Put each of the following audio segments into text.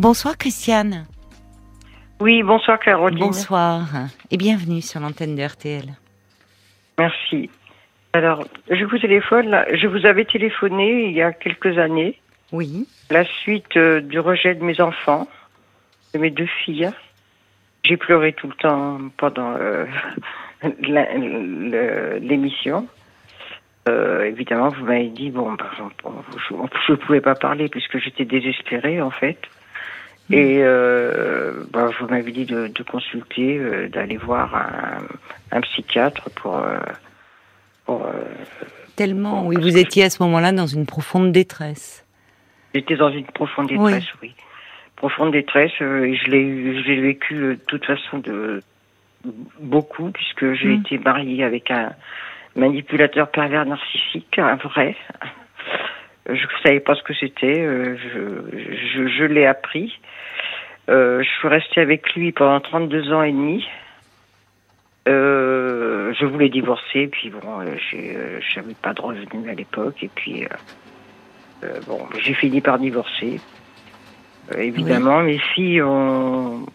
Bonsoir Christiane. Oui, bonsoir Caroline. Bonsoir et bienvenue sur l'antenne de RTL. Merci. Alors, je vous téléphone, là. je vous avais téléphoné il y a quelques années. Oui. La suite euh, du rejet de mes enfants, de mes deux filles. J'ai pleuré tout le temps pendant euh, l'émission. Euh, évidemment, vous m'avez dit, bon, bah, je ne pouvais pas parler puisque j'étais désespérée, en fait. Et euh, bah, vous m'avez dit de, de consulter, euh, d'aller voir un, un psychiatre pour... euh, pour euh, Tellement, oui, vous étiez à ce moment-là dans une profonde détresse. J'étais dans une profonde détresse, oui. Profonde détresse, euh, et je l'ai eu- je l'ai vécu euh, de toute façon de beaucoup, puisque j'ai Mm. été mariée avec un manipulateur pervers narcissique, un vrai. Je ne savais pas ce que c'était, euh, je, je, je l'ai appris. Euh, je suis restée avec lui pendant 32 ans et demi. Euh, je voulais divorcer, puis bon, euh, euh, j'avais pas de revenus à l'époque, et puis bon, j'ai fini par divorcer. Évidemment, mes filles ont,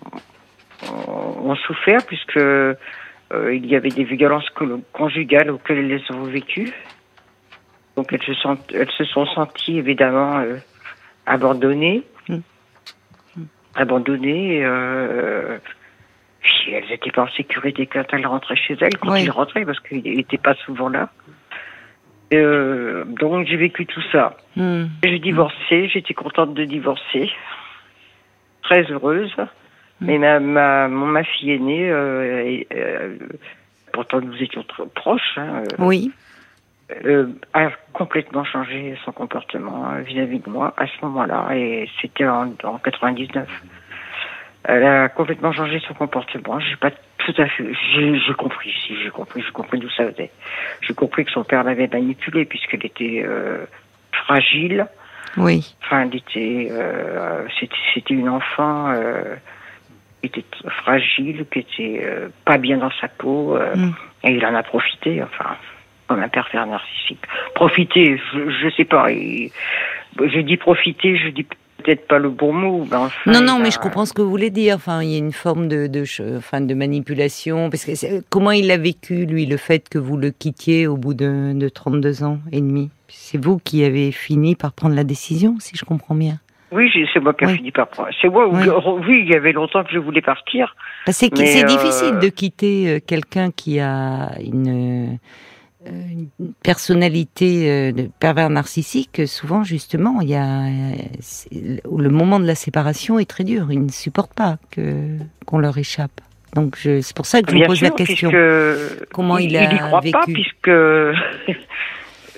ont, ont souffert puisque il y avait des violences co- conjugales auxquelles elles ont vécu. Donc elles se sont, elles se sont senties évidemment euh, abandonnées, Mm. abandonnées. Euh, puis elles n'étaient pas en sécurité quand elles rentraient chez elles, quand Oui. ils rentraient, parce qu'ils n'étaient pas souvent là. Euh, donc j'ai vécu tout ça. Hmm. J'ai divorcé, j'étais contente de divorcer, très heureuse. Mais ma, ma, mon- ma fille aînée, euh, pourtant nous étions très proches, hein, Oui. Euh, a complètement changé son comportement euh, vis-à-vis de moi à ce moment-là, et c'était en, en 99. Elle a complètement changé son comportement. J'ai pas tout à fait. J'ai j'ai compris, si j'ai compris, j'ai compris d'où ça venait. J'ai compris que son père l'avait manipulée puisqu'elle était euh, fragile. Oui. Enfin, elle était, euh, c'était, c'était une enfant euh, qui était fragile, qui était euh, pas bien dans sa peau, euh, Mm. et il en a profité. Enfin, comme un pervers narcissique. Profiter, je, je sais pas. je dis profiter, je dis peut-être pas le bon mot. Enfin, Non, non, mais a- je comprends ce que vous voulez dire. Enfin, il y a une forme de, enfin, de manipulation. Parce que comment il a vécu, lui, le fait que vous le quittiez au bout de, de 32 ans et demi? C'est vous qui avez fini par prendre la décision, si je comprends bien. Oui, c'est moi qui ai Oui. fini par prendre. C'est moi. Oui. Oui, il y avait longtemps que je voulais partir. Bah, c'est euh, difficile de quitter euh, quelqu'un qui a une, une personnalité euh, de pervers narcissique. Souvent, justement, il y a euh, le moment de la séparation est très dur. Ils ne supportent pas que qu'on leur échappe. Donc, c'est pour ça que je vous pose sûr, la question. Comment il il a n'y croit pas, vécu puisque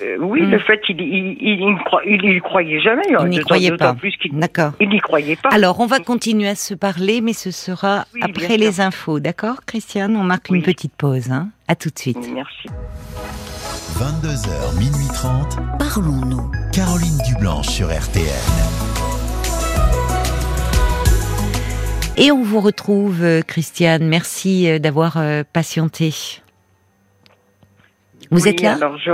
euh, oui, Hmm. le fait, il il il il y croyait jamais. Il n'y croyait pas. plus D'accord. il n'y croyait pas. Alors, on va continuer à se parler, mais ce sera Oui, après sûr. les infos, d'accord, Christiane? On marque une petite pause. Hein à tout de suite. Merci. 22h, minuit 30. Parlons-nous. Caroline Dublanche sur RTL. Et on vous retrouve, euh, Christiane. Merci euh, d'avoir patienté. Vous Oui, êtes là Alors, je...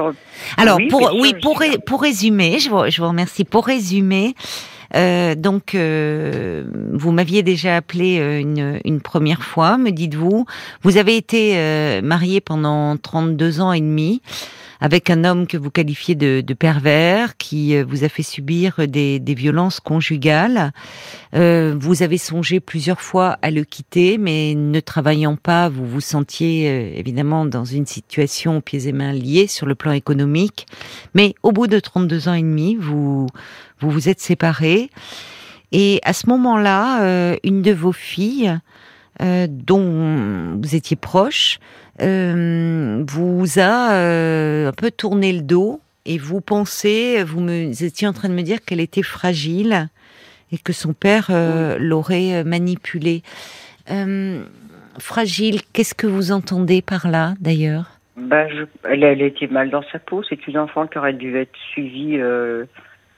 Alors, oui, pour, sûr, oui, pour, ré- pour résumer, je vous, je vous remercie. Pour résumer, euh, donc, euh, vous m'aviez déjà appelé euh, une, une première fois, me dites-vous. Vous avez été euh, marié pendant 32 ans et demi avec un homme que vous qualifiez de, de pervers, qui euh, vous a fait subir des, des violences conjugales. Euh, vous avez songé plusieurs fois à le quitter, mais ne travaillant pas, vous vous sentiez euh, évidemment dans une situation pieds et mains liés sur le plan économique. Mais au bout de 32 ans et demi, vous vous, vous êtes séparés. Et à ce moment-là, euh, une de vos filles, euh, dont vous étiez proche, euh, vous a euh, un peu tourné le dos et vous pensez, vous, me, vous étiez en train de me dire qu'elle était fragile et que son père l'aurait manipulée. Fragile, qu'est-ce que vous entendez par là d'ailleurs? Je... elle, elle était mal dans sa peau. C'est une enfant qui aurait dû être suivie.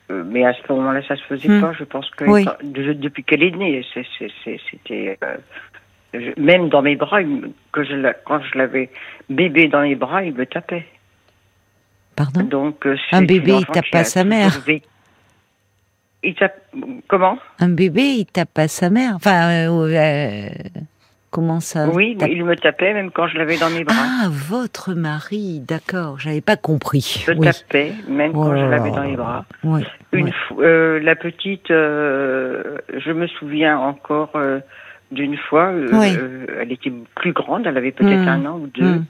Mais à ce moment-là, ça se faisait Hmm. pas. Je pense que Oui. depuis qu'elle est née, c'était euh, je- même dans mes bras. il me- Que je la- quand je l'avais bébé dans les bras, il me tapait. Pardon? Donc euh, Un bébé, il tape pas sa mère. il tape. Comment? Un bébé, il tape pas sa mère. Enfin, euh, euh, comment ça Oui, tape- il me tapait même quand je l'avais dans mes bras. Ah, votre mari, d'accord. J'avais pas compris. Je oui. tapais même Oh quand je l'avais dans les bras. Oui, Une oui. fois, euh, la petite, je me souviens encore d'une fois. euh, Oui. euh, elle était plus grande, elle avait peut-être Hmm. un an ou deux. Hmm.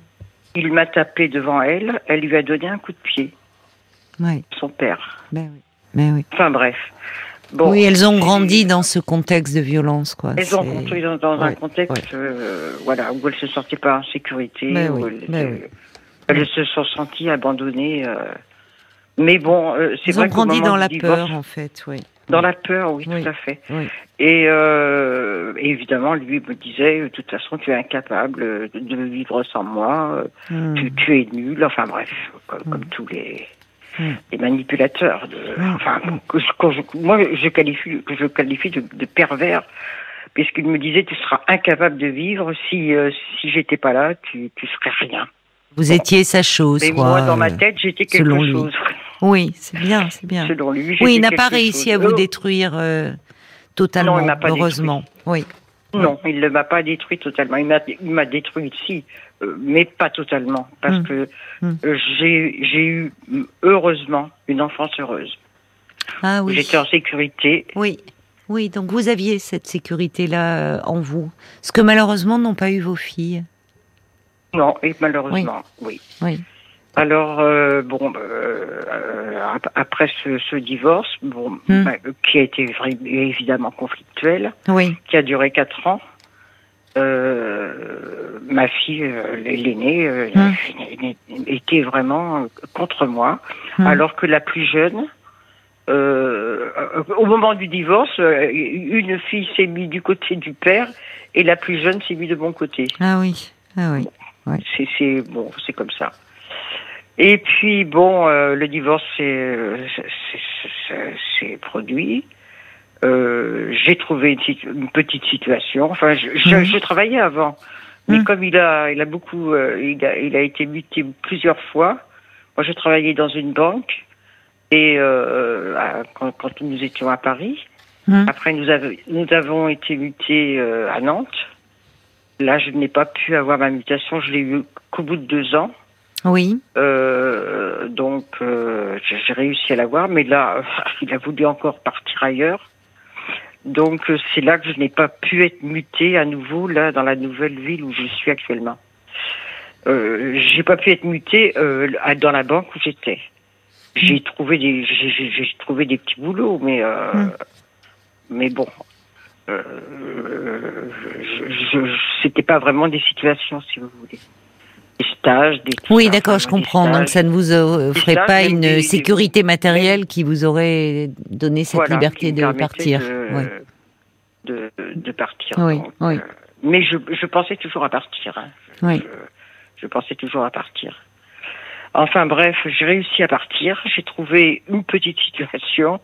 Il m'a tapé devant elle. Elle lui a donné un coup de pied, Oui, son père. ben oui. Ben oui. Enfin bref. Bon, oui, elles ont grandi dans ce contexte de violence, quoi. Elles ont construit dans, un Ouais, contexte, euh, voilà, où elles se sentaient pas en sécurité, Ben où oui, elles, ben euh, oui. elles se sont senties abandonnées. euh. Mais bon, c'est ont vrai qu'au grandi dans la divorce- peur, en fait, oui. Dans la peur, oui, Oui. tout à fait. Oui. Et euh, évidemment, lui me disait, de toute façon, tu es incapable de, vivre sans moi, Hmm. tu, tu es nul, enfin bref, comme, Mm. comme tous les, Mm. les manipulateurs. De, enfin, que je- moi, je qualifie, que je qualifie de, de pervers, puisqu'il me disait, tu seras incapable de vivre si euh, si j'étais pas là, tu tu serais rien. Vous étiez sa chose, Mais quoi. moi, dans ma euh, tête, j'étais quelque chose. Oui, c'est bien, c'est bien. Selon lui, Oui, il n'a pas réussi chose. à vous Oh, détruire euh, totalement, Non, il m'a pas heureusement. Oui. Non, il ne m'a pas détruit totalement. Il m'a, détruit, si, euh, mais pas totalement, parce Mm. que Mm. euh, j'ai, eu heureusement une enfance heureuse. Ah oui. J'étais en sécurité. Oui. Oui, donc vous aviez cette sécurité-là en vous. Ce que malheureusement n'ont pas eu vos filles. Non, et malheureusement, oui. Oui. Alors euh, bon, euh, euh, ap- après ce, ce divorce, bon, Mm. bah, qui a été évidemment conflictuel, Oui. qui a duré quatre ans. Euh, ma fille, euh, l'aînée, euh, Mm. était vraiment contre moi, Mm. alors que la plus jeune, euh, au moment du divorce, une fille s'est mise du côté du père et la plus jeune s'est mise de mon côté. Ah oui. Ah oui. C'est, c'est bon, c'est comme ça. Et puis bon, euh, le divorce s'est, produit. Euh, j'ai trouvé une, situ- une petite situation. Enfin, je, je, Mhm. je travaillais avant, mais Mhm. comme il a, il a beaucoup, euh, il, a, il a été muté plusieurs fois. Moi, je travaillais dans une banque et euh, à- quand, quand nous étions à Paris. Mhm. Après, nous, avons nous avons été mutés euh, à Nantes. Là, je n'ai pas pu avoir ma mutation. Je l'ai eu qu'au bout de deux ans. Oui. Euh, donc, euh, j'ai réussi à l'avoir, mais là, il a voulu encore partir ailleurs. Donc, euh, c'est là que je n'ai pas pu être mutée à nouveau, là, dans la nouvelle ville où je suis actuellement. Euh, j'ai pas pu être mutée dans la banque où j'étais. J'ai trouvé des, j'ai- trouvé des petits boulots, mais euh, Mm. mais bon, euh, je, je- c'était pas vraiment des situations, si vous voulez. Des stages, des Oui, d'accord, je comprends. Donc ça ne vous stages, pas une des- des- sécurité matérielle qui vous aurait donné cette Voilà, liberté de partir. De, Oui. de, de partir. Oui, donc, oui. euh, mais je, je pensais toujours à partir. hein. Oui. Je, je pensais toujours à partir. Enfin bref, j'ai réussi à partir. J'ai trouvé une petite situation.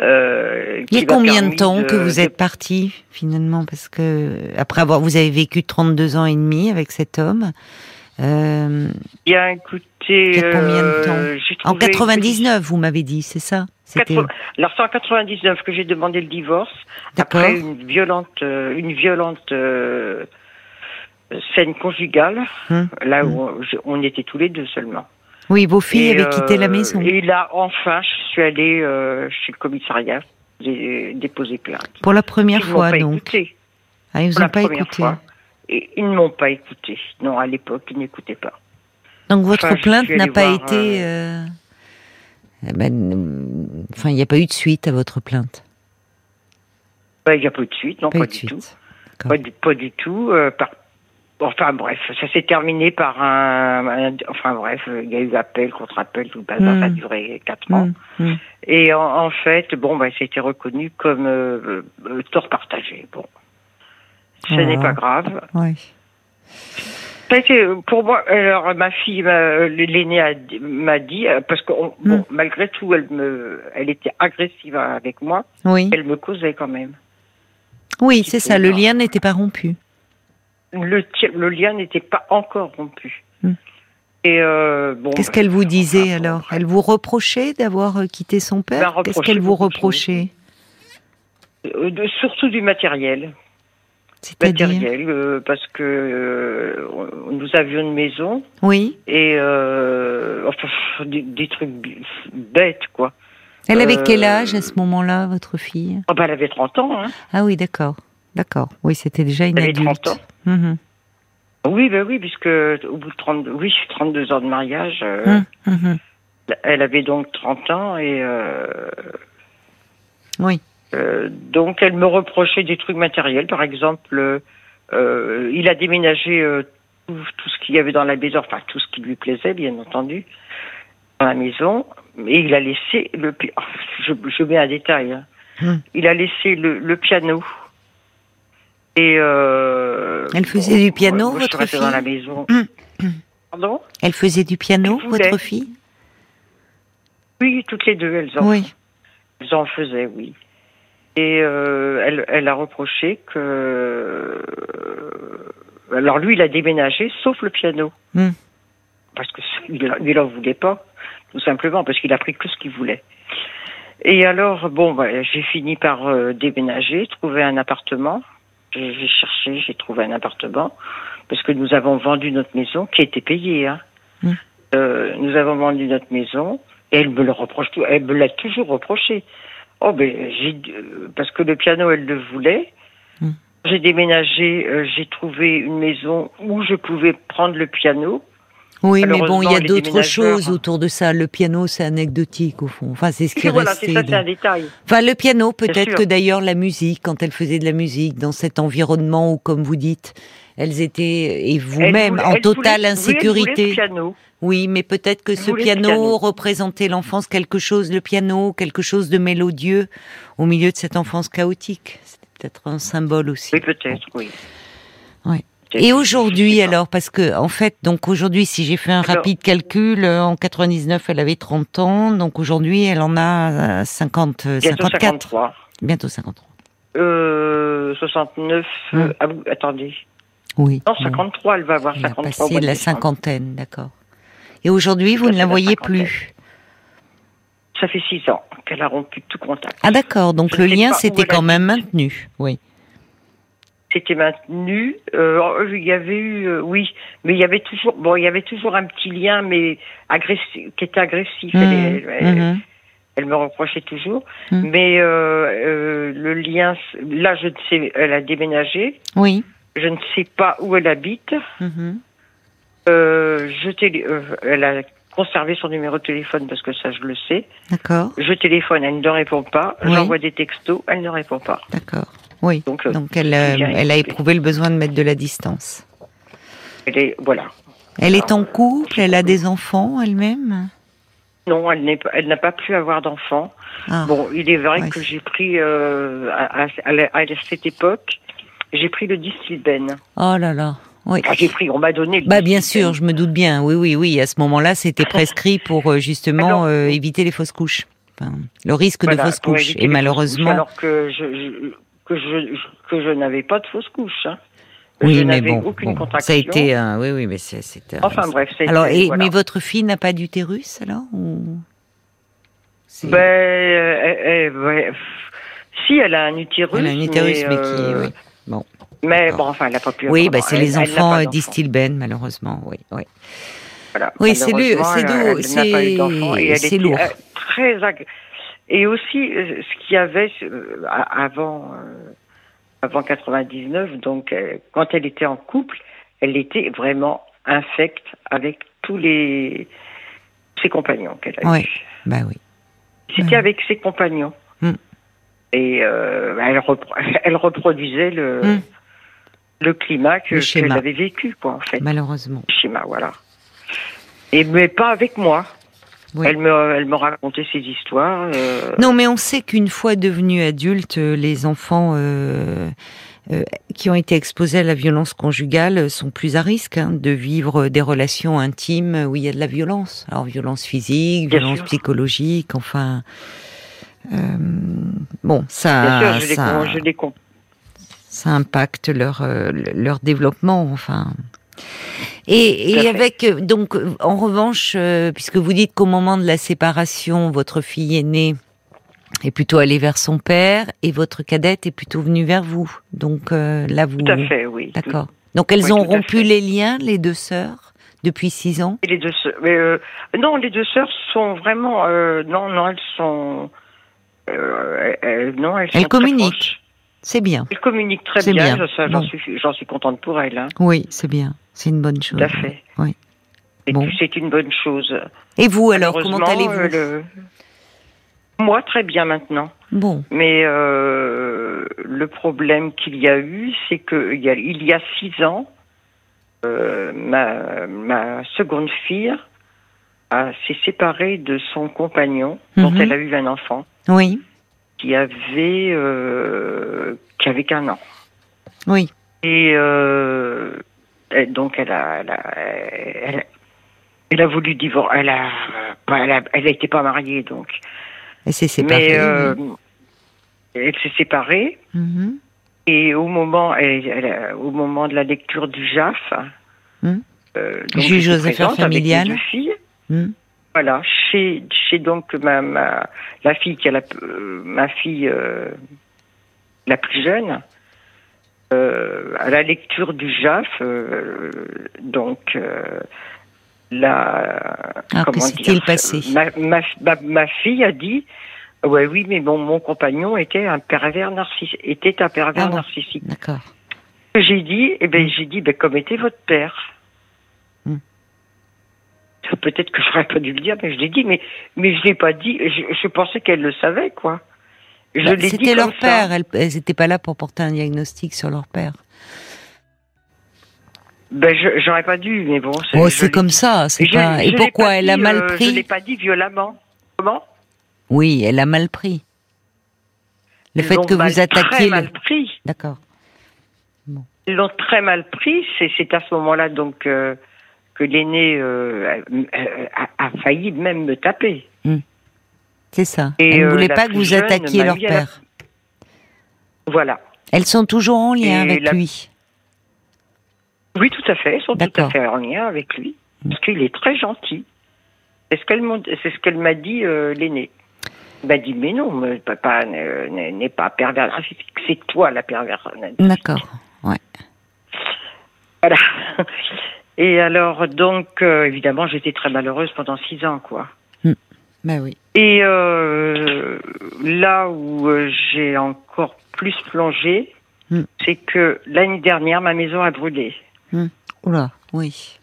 Euh, Il y a combien de temps que vous êtes parti finalement? Parce que après avoir, vous avez vécu 32 ans et demi avec cet homme. Euh, Bien, écoutez, euh, en trouvé une 99, vous m'avez dit, c'est ça C'était 80 Alors c'est en 99 que j'ai demandé le divorce après une violente, euh, une violente euh, scène conjugale, Hum, là où on, je- on était tous les deux seulement. Oui, vos filles Et, avaient quitté la euh, maison Et là, enfin, je suis allée chez le commissariat dé- déposer plainte. pour la première Ils fois, pas donc. écouté. Ah, ils vous ont pas écouté. fois. Et ils ne m'ont pas écouté. Non, à l'époque, ils n'écoutaient pas. Donc votre Enfin, plainte n'a pas voir, été. euh, eh ben, euh, Enfin, il n'y a pas eu de suite à votre plainte? Ouais, Il n'y a pas eu de suite, non, Pas pas, du tout. suite. Pas du, pas du tout. euh, par... Enfin bref, ça s'est terminé par un, un- Enfin bref, euh, il y a eu appel contre appel, tout le bazar, Mm. ça a duré quatre ans. Hum, hum. Et en, en fait, bon, bah, ça a été reconnu comme euh, euh, tort partagé. Bon, ce n'est pas grave. Euh, pour moi, alors ma fille, m'a- l'aînée m'a dit, euh, parce que on- bon, malgré tout, elle me, elle était agressive avec moi, Oui, elle me causait quand même. oui, c'est ça. Le lien n'était pas rompu. Le, lien n'était pas encore rompu. Mm. Et euh, bon, Qu'est-ce qu'elle vous disait alors Elle vous reprochait d'avoir euh, quitté son père Qu'est-ce reproché qu'elle vous reprochait? Euh, de- surtout du matériel. Matériel, euh, parce que euh, nous avions une maison Oui. et euh, enfin, des, des trucs bêtes, quoi. Elle avait Euh, quel âge à ce moment-là, votre fille? Oh, bah, elle avait 30 ans, hein. Ah oui, d'accord. D'accord. Oui, c'était déjà une Elle avait adulte. 30 ans. Mhm. Oui, ben oui, puisque au bout de 32, oui, 32 ans de mariage, euh, Mhm, mhm. elle avait donc 30 ans et euh, Oui. Euh, donc elle me reprochait des trucs matériels, par exemple, euh, il a déménagé euh, tout, tout ce qu'il y avait dans la maison, enfin tout ce qui lui plaisait, bien entendu, dans la maison, et il a laissé le, oh, je, je mets un détail, hein. Mhm. il a laissé le, le piano. Et Elle faisait du piano, moi, votre restée dans fille la maison. Mhm. Pardon? Elle faisait du piano, votre fille? Oui, toutes les deux, elles en, Oui. elles en faisaient, oui. Et euh, elle, elle a reproché que. euh, alors lui, il a déménagé, sauf le piano. Hmm. Parce que il, il en voulait pas, tout simplement, parce qu'il a pris que ce qu'il voulait. Et alors, bon, bah, j'ai fini par euh, déménager, trouver un appartement. J'ai cherché, j'ai trouvé un appartement, parce que nous avons vendu notre maison, qui était payée. Hein. Hmm. Euh, nous avons vendu notre maison, et elle me le reproche, tout- elle me l'a toujours reproché. Oh ben, j'ai, euh, parce que le piano, elle le voulait. Hmm. J'ai déménagé, euh, j'ai trouvé une maison où je pouvais prendre le piano. Oui, mais bon, il y a d'autres choses autour de ça. Le piano, c'est anecdotique au fond. Enfin, c'est ce qui est voilà, resté. ça, de- un détail. Enfin, le piano, peut-être que d'ailleurs la musique, quand elle faisait de la musique dans cet environnement où, comme vous dites, elles étaient et vous-même en totale voulait- oui, insécurité. le piano. Oui, mais peut-être que Elle ce piano, piano. représentait l'enfance quelque chose, le piano, quelque chose de mélodieux au milieu de cette enfance chaotique. C'était peut-être un symbole aussi. Oui, peut-être, oui. Ouais. Et aujourd'hui, alors, parce que, en fait, donc aujourd'hui, si j'ai fait un Alors- rapide calcul, euh, en 99, elle avait 30 ans, donc aujourd'hui, elle en a euh, 50, euh, Bientôt 54. 53. Bientôt 53. Euh, 69. Hmm. euh, ah, vous- attendez. Oui. Non, bon. 53, elle va avoir Elle a 53. au passé mois de la cinquantaine, d'accord. Et aujourd'hui, vous Elle a ne la voyez plus. Ça fait 6 ans qu'elle a rompu tout contact. Ah d'accord, donc Je le lien s'était elle quand même maintenu. Oui. C'était maintenu. Euh, il y avait eu, euh, oui, mais il y avait toujours, bon, il y avait toujours un petit lien, mais agressif, qui était agressif. Elle, elle- mhm. elle me reprochait toujours. Mhm. Mais euh, euh, le lien, là, je ne sais, elle a déménagé. Oui. Je ne sais pas où elle habite. Je elle a conservé son numéro de téléphone parce que ça, je le sais. D'accord, Je téléphone, elle ne répond pas. Oui. J'envoie des textos, elle ne répond pas. d'accord. Oui. Donc, euh, Donc elle, euh, elle a éprouvé le besoin de mettre de la distance. Elle est, voilà. Elle est en couple, elle a des enfants elle-même? Non, elle n'a pas pu avoir d'enfant. Ah, Bon, il est vrai Ouais. que j'ai pris euh, à, cette époque, j'ai pris le distilben. Oh là là. Oui. Enfin, j'ai pris, on m'a donné. Le Bah bien sûr, je me doute bien. Oui, oui, oui. À ce moment-là, c'était prescrit pour euh, justement Alors- euh, éviter les fausses couches. Enfin, le risque Voilà, de fausses couches. Et malheureusement, couches, alors que je, je- que je que je n'avais pas de fausse couche. Hein. oui, je mais n'avais bon, aucune bon, contraction. ça a été, un- oui, oui, mais un- Enfin bref, c'est Alors, et, voilà. mais votre fille n'a pas d'utérus alors ou... Ben, euh, ouais, pff, si elle a un utérus, Elle a un utérus, mais, qui, euh, oui. Bon. mais bon, enfin, elle n'a pas pu. Oui, bah, c'est les elle enfants euh, d'Istilben, malheureusement. Oui, oui. Voilà. Oui, c'est Malheureusement, c'est elle- doux, elle n'a pas eu d'enfant et elle c'est était, lourd. euh, très ag- Et aussi, euh, ce qu'il y avait euh, avant, euh, avant 99, donc quand elle était en couple, elle était vraiment infecte avec tous les ses compagnons qu'elle a Ouais. eus. Bah oui. C'était Ouais. avec ses compagnons. Hmm. Et euh, elle, repro- elle reproduisait le, Hmm. le climat qu'elle avait vécu, quoi, en fait. Malheureusement. Le schéma, voilà. Et mais pas avec moi. Oui. Elle me, elle me racontait ses histoires. euh, Non, mais on sait qu'une fois devenus adultes, euh, les enfants euh, euh, qui ont été exposés à la violence conjugale sont plus à risque hein, de vivre des relations intimes où il y a de la violence. Alors violence physique, Bien violence sûr. psychologique, enfin. euh, bon, ça, bien sûr, je l'ai ça, je ça impacte leur leur développement, enfin. Et, avec euh, donc en revanche, euh, puisque vous dites qu'au moment de la séparation, votre fille aînée est plutôt allée vers son père et votre cadette est plutôt venue vers vous. Donc euh, là vous. Tout à fait, oui. D'accord. Donc elles Oui, ont rompu les liens, les deux sœurs, depuis six ans? Et les deux sœurs. euh, non, les deux sœurs sont vraiment. non, non, elles sont. elles- non, elles, Elles sont très communiquent. C'est bien. Elles communiquent très bien. J'en Bon. suis, contente pour elles. Hein. Oui, c'est bien. C'est une bonne chose. Tout à fait. Oui. Et Bon. c'est une bonne chose. Et vous alors, comment allez-vous euh, le- Moi, très bien maintenant. Bon. Mais euh, le problème qu'il y a eu, c'est que il y a, il y a six ans, euh, ma, ma seconde fille s'est séparée de son compagnon, dont Mhm. elle a eu un enfant, Oui. Qui avait euh, qui avait qu'un an. Oui. Et, euh, donc elle a, elle a, elle a, elle a voulu divorcer. Elle a, pas- elle a, elle été pas mariée donc. Elle s'est séparée. Mais euh, oui. elle s'est séparée. Mhm. Et au moment, elle- au moment de la lecture du JAF, Hmm. euh, Juge aux affaires familiales. deux filles. Mhm. Voilà, chez, chez donc ma, ma la fille qui a la, euh, ma fille euh, la plus jeune, euh, à la lecture du JAF, donc la Ah, comment dire, passé? ma, ma, ma, ma fille a dit ouais oui mais mon, mon compagnon était un pervers narcissique était un pervers Ah bon? narcissique D'accord. j'ai dit, eh ben, j'ai dit, ben, comme était votre père. Peut-être que j'aurais pas dû le dire, mais je l'ai dit, mais, mais je l'ai pas dit. Je, je pensais qu'elle le savait, quoi. Je Bah, l'ai dit C'était leur père. Elles- n'étaient pas là pour porter un diagnostic sur leur père. Ben, j'aurais pas dû, mais bon. Oh, je c'est comme dit. ça. C'est pas. Et pourquoi pas elle a mal euh, Je l'ai pris pas dit violemment. Comment? Oui, elle a mal pris. Le fait que mal- vous attaquiez. Très le- mal pris. D'accord. Ils l'ont très mal pris. C'est, c'est à ce moment-là donc euh, que l'aîné euh, a, failli même me taper. C'est ça. Et, Elle ne euh, voulait la pas que vous attaquiez leur la- père. Voilà. Elles sont toujours en lien Et avec la- lui. Oui, tout à fait. Ils sont tout à fait en lien avec lui. Parce qu'il est très gentil. C'est ce qu'elle m'a, ce dit, euh, l'aîné. Il m'a dit, mais non, mais papa n'est pas pervers narcissique, c'est toi la pervers narcissique. D'accord. Ouais. Voilà. Et alors, donc, euh, évidemment, j'étais très malheureuse pendant six ans, quoi. Ben oui. Et euh, là où euh, j'ai encore plus plongé, Hmm. c'est que l'année dernière, ma maison a brûlé. Oula. Oui.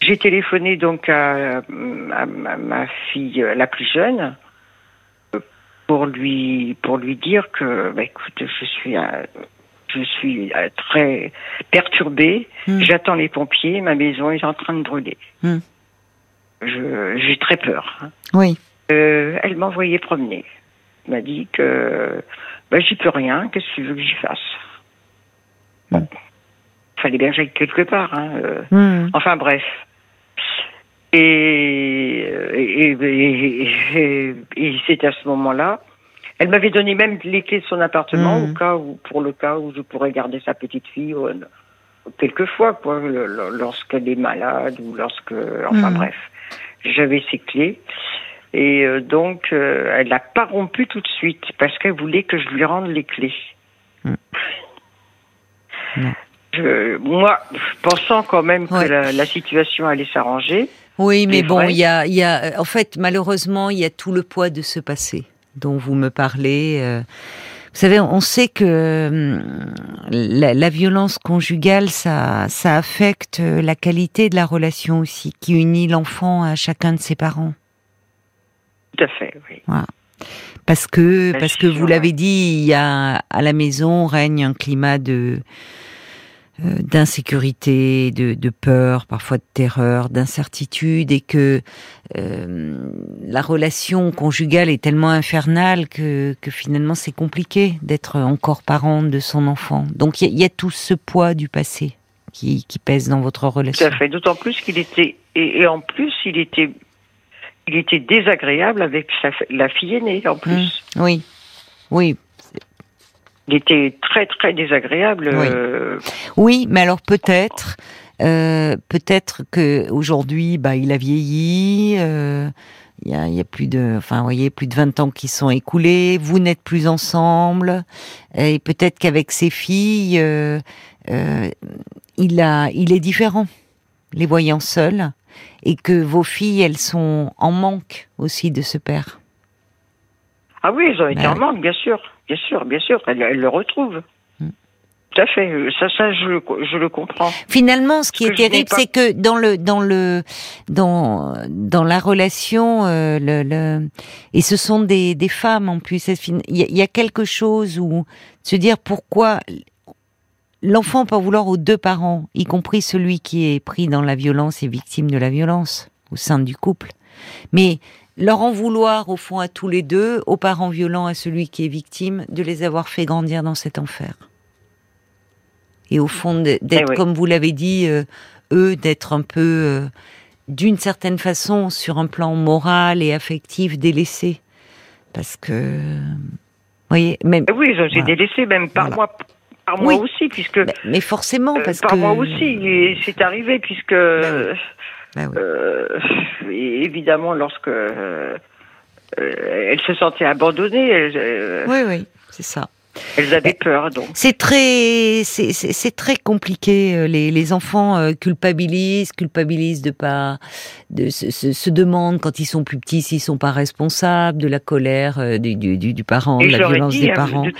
J'ai téléphoné donc à, à ma, ma fille la plus jeune pour lui pour lui dire que bah, écoute je suis je suis euh, très perturbée Hmm. j'attends les pompiers ma maison est en train de brûler Hmm. j'ai très peur hein. Oui. Euh, elle m'a envoyé promener elle m'a dit que bah, j'y peux rien qu'est-ce que tu veux que j'y fasse? Hmm. fallait bien que j'aille quelque part hein, euh. Enfin bref. Et, et- et c'est à ce moment-là. Elle m'avait donné même les clés de son appartement Mhm. au cas où, pour le cas où je pourrais garder sa petite fille euh, quelquefois, quoi, le- le- lorsqu'elle est malade ou lorsque, enfin Mhm. bref, j'avais ses clés. Et euh, donc, euh, elle n'a pas rompu tout de suite parce qu'elle voulait que je lui rende les clés. Mhm. Je- moi, pensant quand même que la, la situation allait s'arranger, Oui, mais bon, vrai. il y a, il y a, en fait, malheureusement, il y a tout le poids de ce passé dont vous me parlez. euh. Vous savez, on sait que hum, la, la violence conjugale, ça, ça affecte la qualité de la relation aussi, qui unit l'enfant à chacun de ses parents. tout à fait, oui. Parce que, parce que vous l'avez dit, il y a à la maison règne un climat de d'insécurité, de, de peur, parfois de terreur, d'incertitude, et que euh, la relation conjugale est tellement infernale que, que finalement c'est compliqué d'être encore parent de son enfant. Donc il y, a- il y a tout ce poids du passé qui, qui pèse dans votre Tout relation. à fait. D'autant plus qu'il était et, et en plus il était il était désagréable avec sa, la fille aînée en plus. Hum, Oui, oui, Il était très très désagréable. Oui. euh, Oui, mais alors peut-être Euh, peut-être que aujourd'hui, bah, il a vieilli. euh, il y a, il y a plus de, enfin, vous voyez, plus de 20 ans qui sont écoulés. Vous n'êtes plus ensemble. Et peut-être qu'avec ses filles, euh, il a, il est différent, les voyant seuls, et que vos filles, elles sont en manque aussi de ce père. Ah oui, ils ont été Bah en manque, bien sûr, bien sûr, bien sûr. Elles le retrouvent. Mm. Tout à fait. Euh, Ça, ça, je, le co- je le comprends. Finalement, ce qui Ce est terrible, c'est que dans le dans le dans dans la relation, euh, le, le et ce sont des des femmes en plus. Il y, y a quelque chose où se dire pourquoi l'enfant peut vouloir aux deux parents, y compris celui qui est pris dans la violence et victime de la violence au sein du couple, mais leur en vouloir au fond à tous les deux, aux parents violents, à celui qui est victime, de les avoir fait grandir dans cet enfer. Et au fond, d'être, Eh oui. comme vous l'avez dit, euh, eux, d'être un peu, euh, d'une certaine façon, sur un plan moral et affectif, délaissés. Parce que, vous voyez, même, Eh oui, Voilà. délaissés, même par Voilà. moi, par Oui. moi aussi, puisque mais- forcément, euh, parce par que. moi aussi, c'est arrivé, puisque Ben Bah oui. euh, évidemment, lorsque euh, euh, elles se sentaient abandonnées, elles, euh, Oui, oui, c'est ça. elles avaient peur, donc. C'est très, c'est- très compliqué. Les, les enfants culpabilisent, culpabilisent de pas, de se, se, se demandent quand ils sont plus petits s'ils sont pas responsables de la colère du, du, du, du parent, Et de la violence dit, des hein, parents. de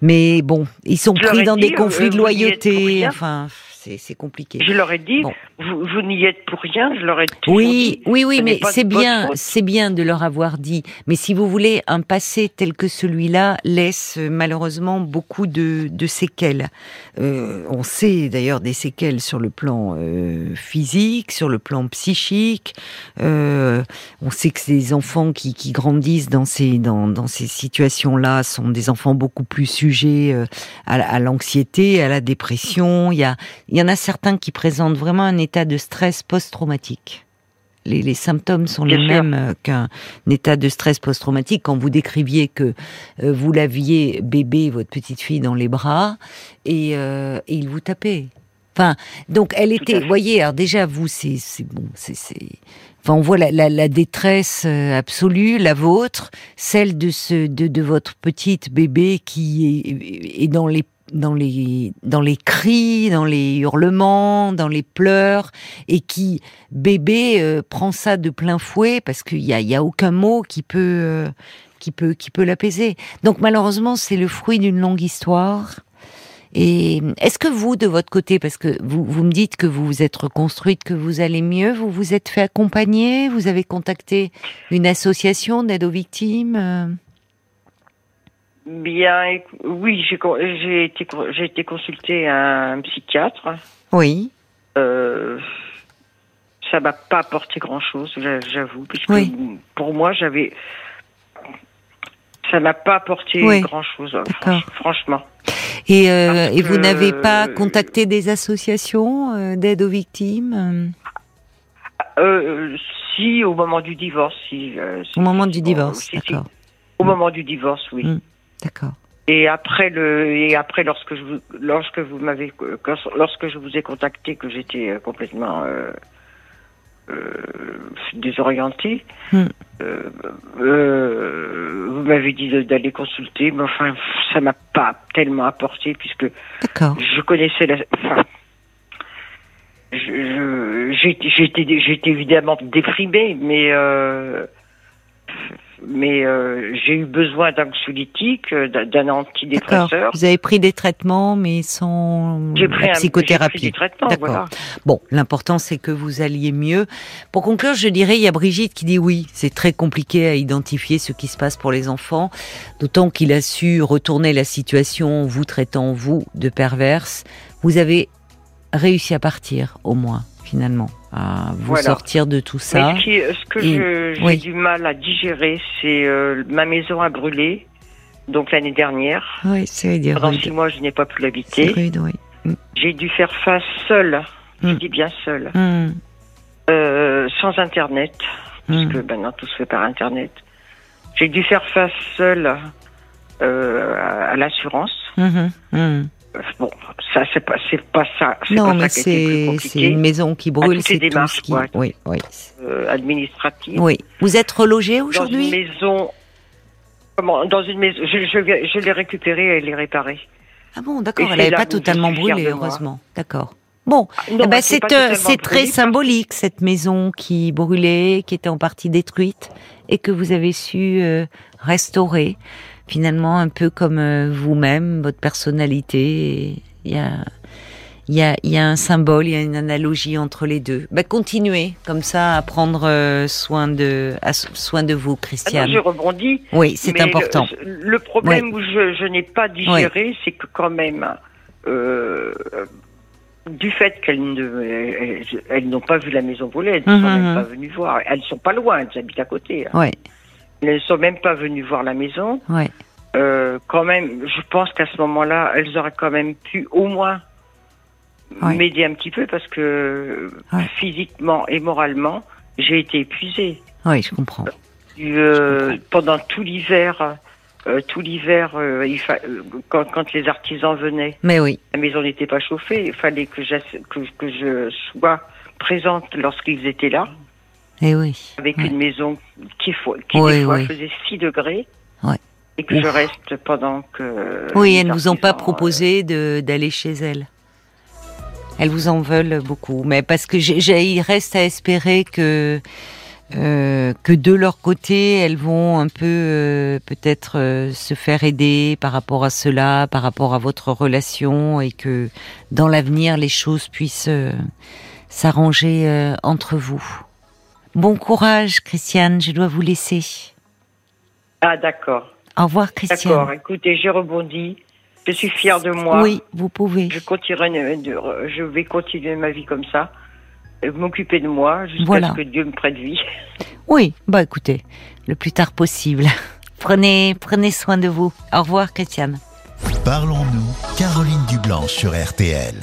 Mais bon, ils sont pris dans dit, des conflits de loyauté. Enfin, c'est compliqué. je leur ai dit, Bon. vous, vous n'y êtes pour rien, je leur ai Oui, dit, oui, oui, ce mais c'est bien, c'est bien de leur avoir dit. Mais si vous voulez, un passé tel que celui-là laisse euh, malheureusement beaucoup de, de séquelles. Euh, on sait d'ailleurs des séquelles sur le plan euh, physique, sur le plan psychique. Euh, on sait que ces enfants qui, qui grandissent dans ces dans, dans ces situations-là sont des enfants beaucoup plus sujets à, à l'anxiété, à la dépression. Il y a il y en a certains qui présentent vraiment un état de stress post-traumatique. Les, les symptômes sont Bien les sûr. mêmes euh, qu'un état de stress post-traumatique. Quand vous décriviez que euh, vous l'aviez bébé, votre petite fille, dans les bras, et, euh, et il vous tapait. Enfin, donc elle était, vous voyez, alors déjà vous, c'est bon, c'est. Enfin, on voit la, la, la détresse absolue, la vôtre, celle de ce de, de votre petite bébé qui est, est dans les dans les dans les cris, dans les hurlements, dans les pleurs, et qui bébé euh, prend ça de plein fouet parce qu'il y a, y a aucun mot qui peut euh, qui peut qui peut l'apaiser. Donc malheureusement, c'est le fruit d'une longue histoire. Et est-ce que vous, de votre côté, parce que vous, vous me dites que vous vous êtes reconstruite, que vous allez mieux, vous vous êtes fait accompagner, vous avez contacté une association d'aide aux victimes euh? Bien, oui, j'ai été, j'ai été consultée à un psychiatre. Oui, Euh, ça m'a pas apporté grand-chose, j'a- j'avoue, puisque Oui. pour moi, j'avais, ça m'a pas apporté Oui. grand-chose, D'accord. franch- franchement. Et, euh, et vous que- n'avez pas contacté des associations euh, d'aide aux victimes euh, Euh, si au moment du divorce, si. euh, si- au moment du divorce. D'accord, Au moment du divorce, oui. Mm. D'accord. Et après le et après lorsque je vous lorsque vous m'avez lorsque je vous ai contacté que j'étais euh, complètement euh, euh, désorientée, Hmm. euh, vous m'avez dit d'aller consulter, mais enfin ça m'a pas tellement apporté puisque je connaissais la. Enfin, j'étais j'étais j'étais évidemment déprimée, mais mais euh, j'ai eu besoin d'anxiolytiques, euh, d'un d'un antidépresseur. Vous avez pris des traitements, mais sans J'ai pris, la un, j'ai psychothérapie. pris des traitements, D'accord. voilà. Bon, l'important c'est que vous alliez mieux. Pour conclure, je dirais, il y a Brigitte qui dit oui, c'est très compliqué à identifier ce qui se passe pour les enfants, d'autant qu'il a su retourner la situation, vous traitant vous de perverse. Vous avez réussi à partir, au moins, finalement, à vous Voilà. sortir de tout ça. Mais ce, qui- ce que Et- j'ai oui. du mal à digérer, c'est euh, ma maison a brûlé, donc l'année dernière. Oui, c'est Pendant rude. six mois, je n'ai pas pu C'est l'habiter. rude, oui. J'ai dû faire face seule, je Mm. dis bien seule, Hum, euh, sans Internet, parce que maintenant tout se fait par Internet. J'ai dû faire face seule euh, à, l'assurance. Euh, Bon, ça c'est pas, c'est pas ça. c'est Non, pas mais ça c'est une maison qui brûle, c'est tout ce qui. Oui, oui, euh, administrative. oui. Vous êtes relogé Dans une aujourd'hui maison. Comment Dans une maison. Je, je, l'ai récupérée et l'ai réparée. Ah bon, d'accord. Et Elle n'avait pas totalement suis fière brûlé, de moi. heureusement. D'accord. Bon, Non, Eh ben, c'est euh, c'est très brûlée, symbolique cette maison qui brûlait, qui était en partie détruite et que vous avez su euh, restaurer. Finalement, un peu comme euh, vous-même, votre personnalité. Il y a, il y a, il y a un symbole, il y a une analogie entre les deux. Ben, continuez comme ça à prendre euh, soin de, à soin de vous, Ah non, Christiane. J'ai rebondi. Oui, c'est important. Le, le problème où je, je n'ai pas digéré, c'est que quand même, euh, du fait qu'elles ne, elles, elles n'ont pas vu la maison brûler, elles ne sont Mhm, même mhm. pas venues voir. Elles sont pas loin, elles habitent à côté. hein. Ouais, Elles ne sont même pas venues voir la maison. ouais. Euh, quand même, je pense qu'à ce moment-là, elles auraient quand même pu au moins Ouais. m'aider un petit peu parce que Ouais. physiquement et moralement, j'ai été épuisée. Oui, je comprends. Euh, pendant tout l'hiver, euh, tout l'hiver, euh, il fa- euh, quand, quand les artisans venaient, Mais oui, la maison n'était pas chauffée. Il fallait que, j'ass- que, que je sois présente lorsqu'ils étaient là, eh oui. avec Ouais. une maison qui, qui Oui, des fois oui. faisait 6 degrés. Ouais. Et que Ouf. je reste pendant que. Oui, les elles ne vous ont pas euh, proposé de d'aller chez elles. Elles vous en veulent beaucoup, mais parce que j'ai, reste à espérer que euh, que de leur côté, elles vont un peu euh, peut-être euh, se faire aider par rapport à cela, par rapport à votre relation, et que dans l'avenir les choses puissent euh, s'arranger euh, entre vous. Bon courage, Christiane. Je dois vous laisser. Ah, d'accord. Au revoir, Christiane. D'accord. Écoutez, j'ai rebondi. Je suis fière de moi. Oui, vous pouvez. Je continuerai, je vais continuer ma vie comme ça, et m'occuper de moi jusqu'à Voilà. ce que Dieu me prête vie. Oui, bah écoutez, le plus tard possible. Prenez, prenez soin de vous. Au revoir, Christiane. Parlons-nous, Caroline Dublanche sur RTL.